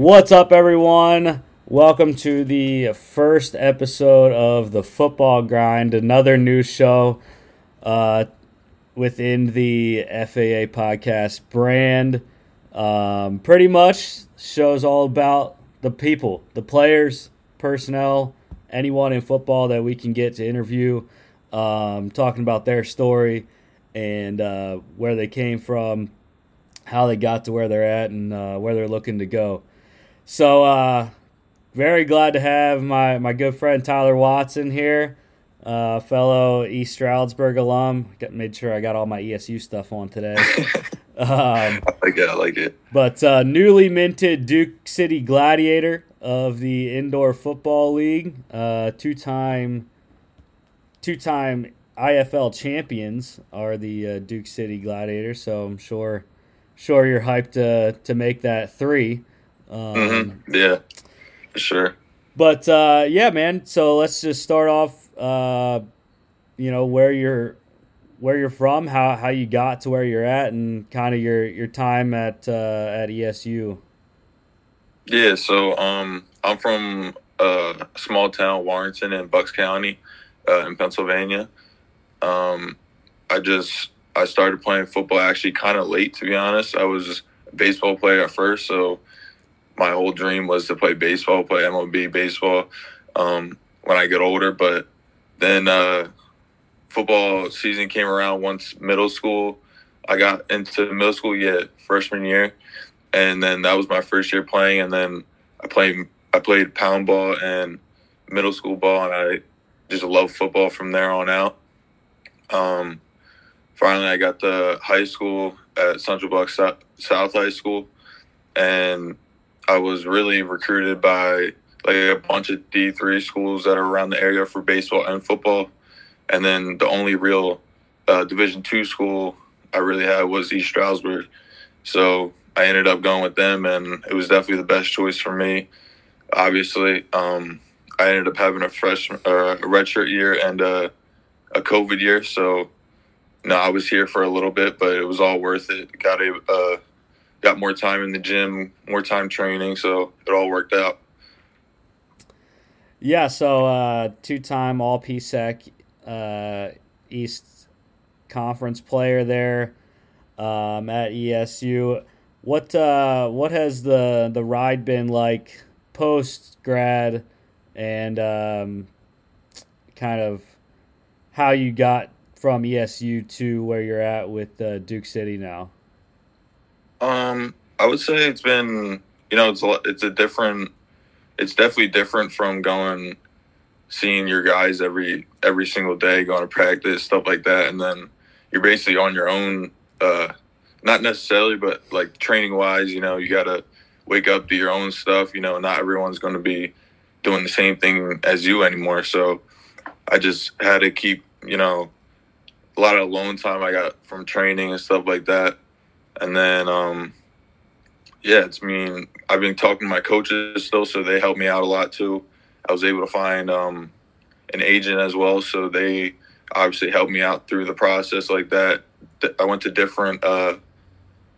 What's up, everyone? Welcome to the first episode of the Football Grind, another new show uh, within the FAA podcast brand. Um, pretty much shows all about the people, the players, personnel, anyone in football that we can get to interview, um, talking about their story and uh, where they came from, how they got to where they're at, and uh, where they're looking to go. So, uh, very glad to have my, my good friend Tyler Watson here, uh, fellow East Stroudsburg alum. Got, made sure I got all my ESU stuff on today. um, I like it. I like it. but uh, newly minted Duke City Gladiator of the Indoor Football League, uh, two-time, two-time IFL champions are the uh, Duke City Gladiators. So I'm sure, sure you're hyped to to make that three. Um, hmm Yeah, for sure. But uh, yeah, man. So let's just start off. Uh, you know where you're where you're from, how how you got to where you're at, and kind of your your time at uh, at ESU. Yeah. So, um, I'm from a small town, Warrington, in Bucks County, uh, in Pennsylvania. Um, I just I started playing football actually kind of late, to be honest. I was a baseball player at first, so my whole dream was to play baseball, play MLB baseball um, when I get older. But then uh, football season came around once middle school. I got into middle school yet freshman year, and then that was my first year playing. And then I played I played pound ball and middle school ball, and I just loved football from there on out. Um, finally, I got to high school at Central Bucks South High School, and I was really recruited by like a bunch of D three schools that are around the area for baseball and football, and then the only real uh, Division two school I really had was East Stroudsburg. So I ended up going with them, and it was definitely the best choice for me. Obviously, um, I ended up having a freshman, uh, a redshirt year and a, a COVID year. So, no, I was here for a little bit, but it was all worth it. Got a uh, got more time in the gym, more time training, so it all worked out. Yeah, so uh, two-time All PSAC uh, East Conference player there um, at ESU. What uh, what has the the ride been like post grad, and um, kind of how you got from ESU to where you're at with uh, Duke City now? Um, I would say it's been, you know, it's a, it's a different, it's definitely different from going, seeing your guys every every single day, going to practice, stuff like that, and then you're basically on your own. Uh, not necessarily, but like training wise, you know, you gotta wake up, do your own stuff. You know, not everyone's going to be doing the same thing as you anymore. So I just had to keep, you know, a lot of alone time I got from training and stuff like that. And then, um, yeah, it's mean, I've been talking to my coaches still, so they helped me out a lot too. I was able to find um, an agent as well, so they obviously helped me out through the process like that. I went to different uh,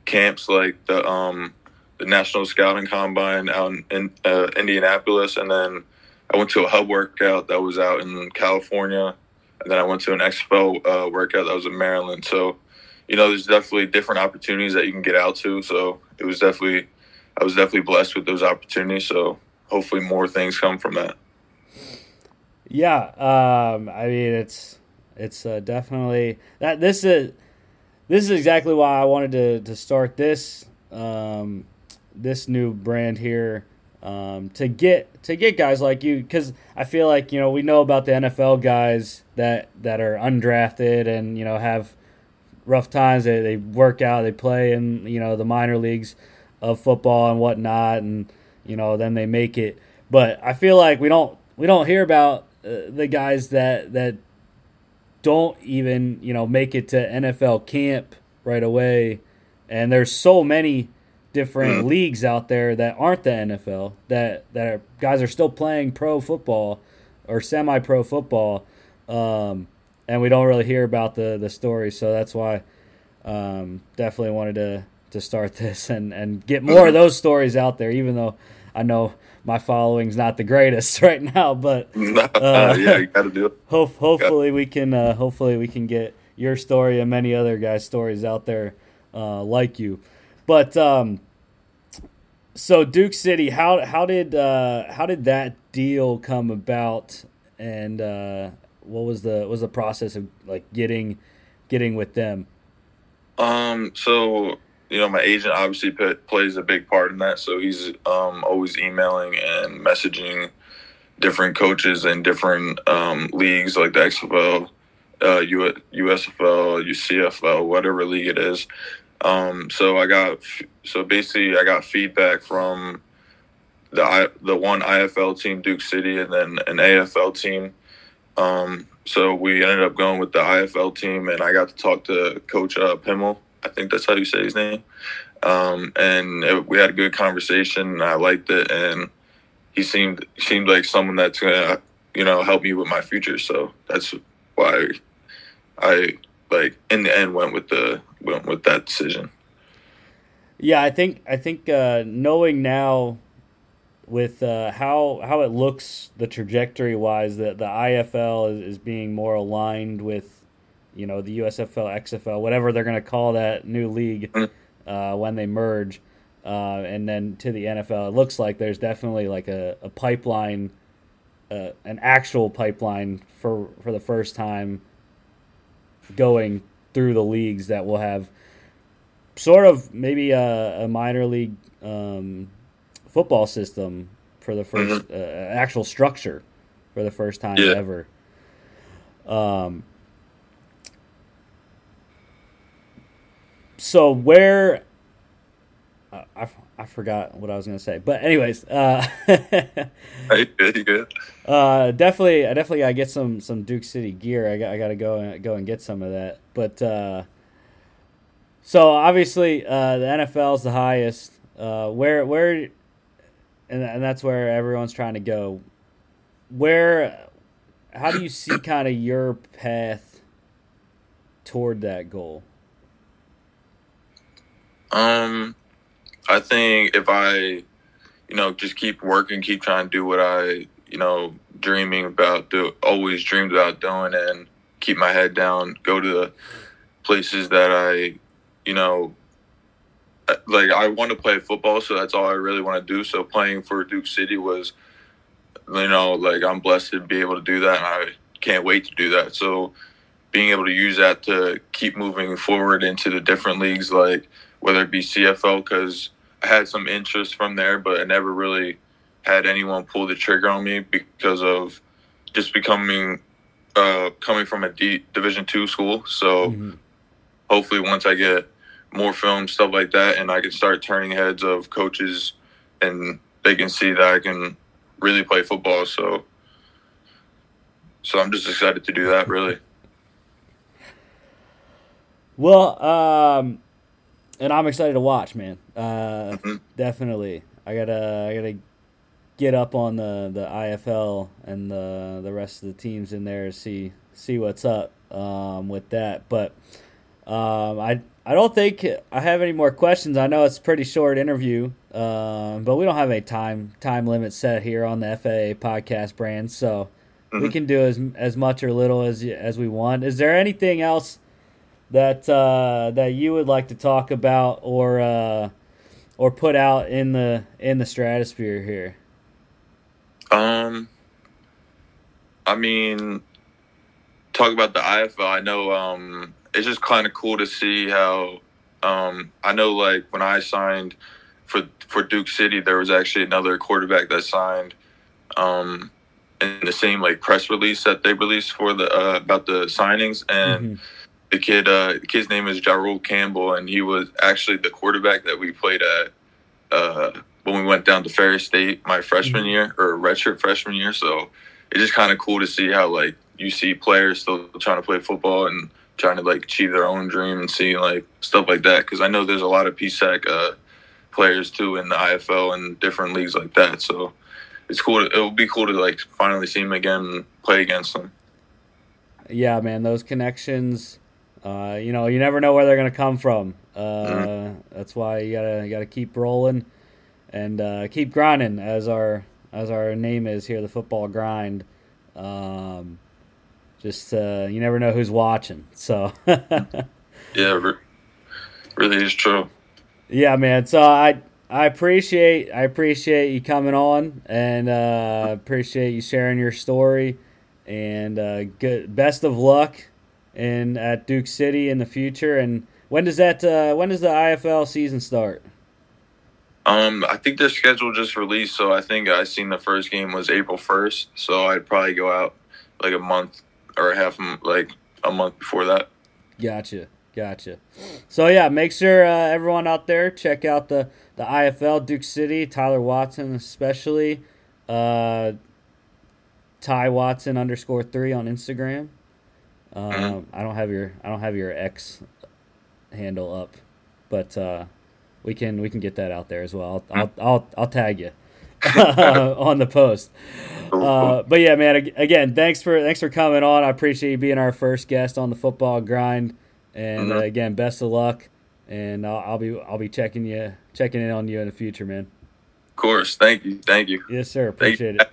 camps like the um, the National Scouting Combine out in, in uh, Indianapolis, and then I went to a hub workout that was out in California, and then I went to an XFL uh, workout that was in Maryland. So, you know, there's definitely different opportunities that you can get out to. So it was definitely, I was definitely blessed with those opportunities. So hopefully more things come from that. Yeah, um, I mean it's it's uh, definitely that this is this is exactly why I wanted to, to start this um, this new brand here um, to get to get guys like you because I feel like you know we know about the NFL guys that that are undrafted and you know have rough times. They, they work out they play in you know the minor leagues of football and whatnot and you know then they make it. But I feel like we don't we don't hear about uh, the guys that that don't even you know make it to NFL camp right away, and there's so many different leagues out there that aren't the NFL that that are, guys are still playing pro football or semi pro football, um, and we don't really hear about the the story. So that's why um, definitely wanted to to start this and and get more of those stories out there. Even though I know my following's not the greatest right now, but uh, yeah, you got to do it. Hope, hopefully we can uh, hopefully we can get your story and many other guys' stories out there uh, like you. But um, so Duke City, how how did uh, how did that deal come about, and uh, what was the what was the process of like getting getting with them? Um, so you know, my agent obviously p- plays a big part in that. So he's um, always emailing and messaging different coaches in different um, leagues like the XFL, uh, U- USFL, UCFL, whatever league it is. Um, so I got so basically I got feedback from the I, the one IFL team, Duke City, and then an AFL team. Um, so we ended up going with the IFL team, and I got to talk to Coach uh, Pimmel. I think that's how you say his name. Um, and it, we had a good conversation. And I liked it, and he seemed seemed like someone that's gonna you know help me with my future. So that's why I like in the end went with the went with that decision. Yeah, I think I think uh, knowing now with uh, how how it looks the trajectory wise that the IFL is, is being more aligned with you know the USFL XFL whatever they're going to call that new league mm. uh, when they merge uh, and then to the NFL it looks like there's definitely like a, a pipeline uh, an actual pipeline for for the first time going through the leagues that will have sort of maybe a, a minor league um, football system for the 1st mm-hmm. uh, actual structure for the first time yeah. ever. Um, so where uh, I, I forgot what I was gonna say, but anyways, uh, you good? You good? Uh, definitely, I definitely gotta get some some Duke City gear. I got I gotta go and go and get some of that. But uh, so obviously, uh, the NFL is the highest. Uh, where where and and that's where everyone's trying to go. Where, how do you see kind of your path toward that goal? Um, I think if I, you know, just keep working, keep trying to do what I, you know, dreaming about, do always dreamed about doing, and keep my head down, go to the places that I, you know, like I want to play football, so that's all I really want to do. So playing for Duke City was, you know, like I'm blessed to be able to do that, and I can't wait to do that. So being able to use that to keep moving forward into the different leagues, like whether it be CFL, because I had some interest from there, but I never really had anyone pull the trigger on me because of just becoming uh, coming from a D, Division two school. So mm-hmm. hopefully, once I get more film, stuff like that, and I can start turning heads of coaches, and they can see that I can really play football. So, so I'm just excited to do that. Really. Well, um, and I'm excited to watch, man. Uh, mm-hmm. Definitely, I gotta, I gotta get up on the the IFL and the the rest of the teams in there to see see what's up um, with that. But um, I I don't think I have any more questions. I know it's a pretty short interview, um, but we don't have a time time limit set here on the FAA podcast brand, so mm-hmm. we can do as as much or little as as we want. Is there anything else that uh, that you would like to talk about or uh, or put out in the in the stratosphere here? Um, I mean, talk about the IFL. I know um, it's just kind of cool to see how um, I know like when I signed for for Duke City, there was actually another quarterback that signed um, in the same like press release that they released for the uh, about the signings and. Mm-hmm. The kid, uh, the kid's name is Jayru Campbell, and he was actually the quarterback that we played at uh, when we went down to Ferris State my freshman mm-hmm. year or redshirt freshman year. So it's just kind of cool to see how like you see players still trying to play football and trying to like achieve their own dream and see like stuff like that. Because I know there's a lot of PSAC uh, players too in the IFL and different leagues like that. So it's cool. To, it would be cool to like finally see them again and play against them. Yeah, man, those connections. Uh, you know, you never know where they're going to come from. Uh, mm-hmm. That's why you gotta you gotta keep rolling and uh, keep grinding, as our as our name is here, the football grind. Um, just uh, you never know who's watching, so. yeah, re- really is true. Yeah, man. So I I appreciate I appreciate you coming on and uh, appreciate you sharing your story and uh, good best of luck in at Duke City in the future. And when does that uh, when does the IFL season start? Um, I think their schedule just released, so I think I seen the first game was April first. So I'd probably go out like a month or half like a month before that. Gotcha, gotcha. So yeah, make sure uh, everyone out there check out the the IFL Duke City, Tyler Watson especially. Uh, Ty Watson underscore three on Instagram. Um, mm-hmm. I don't have your I don't have your X handle up, but uh, we can we can get that out there as well. I'll I'll I'll, I'll tag you on the post. Uh, but yeah, man. Again, thanks for thanks for coming on. I appreciate you being our first guest on the football grind. And mm-hmm. uh, again, best of luck. And I'll, I'll be I'll be checking you checking in on you in the future, man. Of course. Thank you. Thank you. Yes, sir. Appreciate it.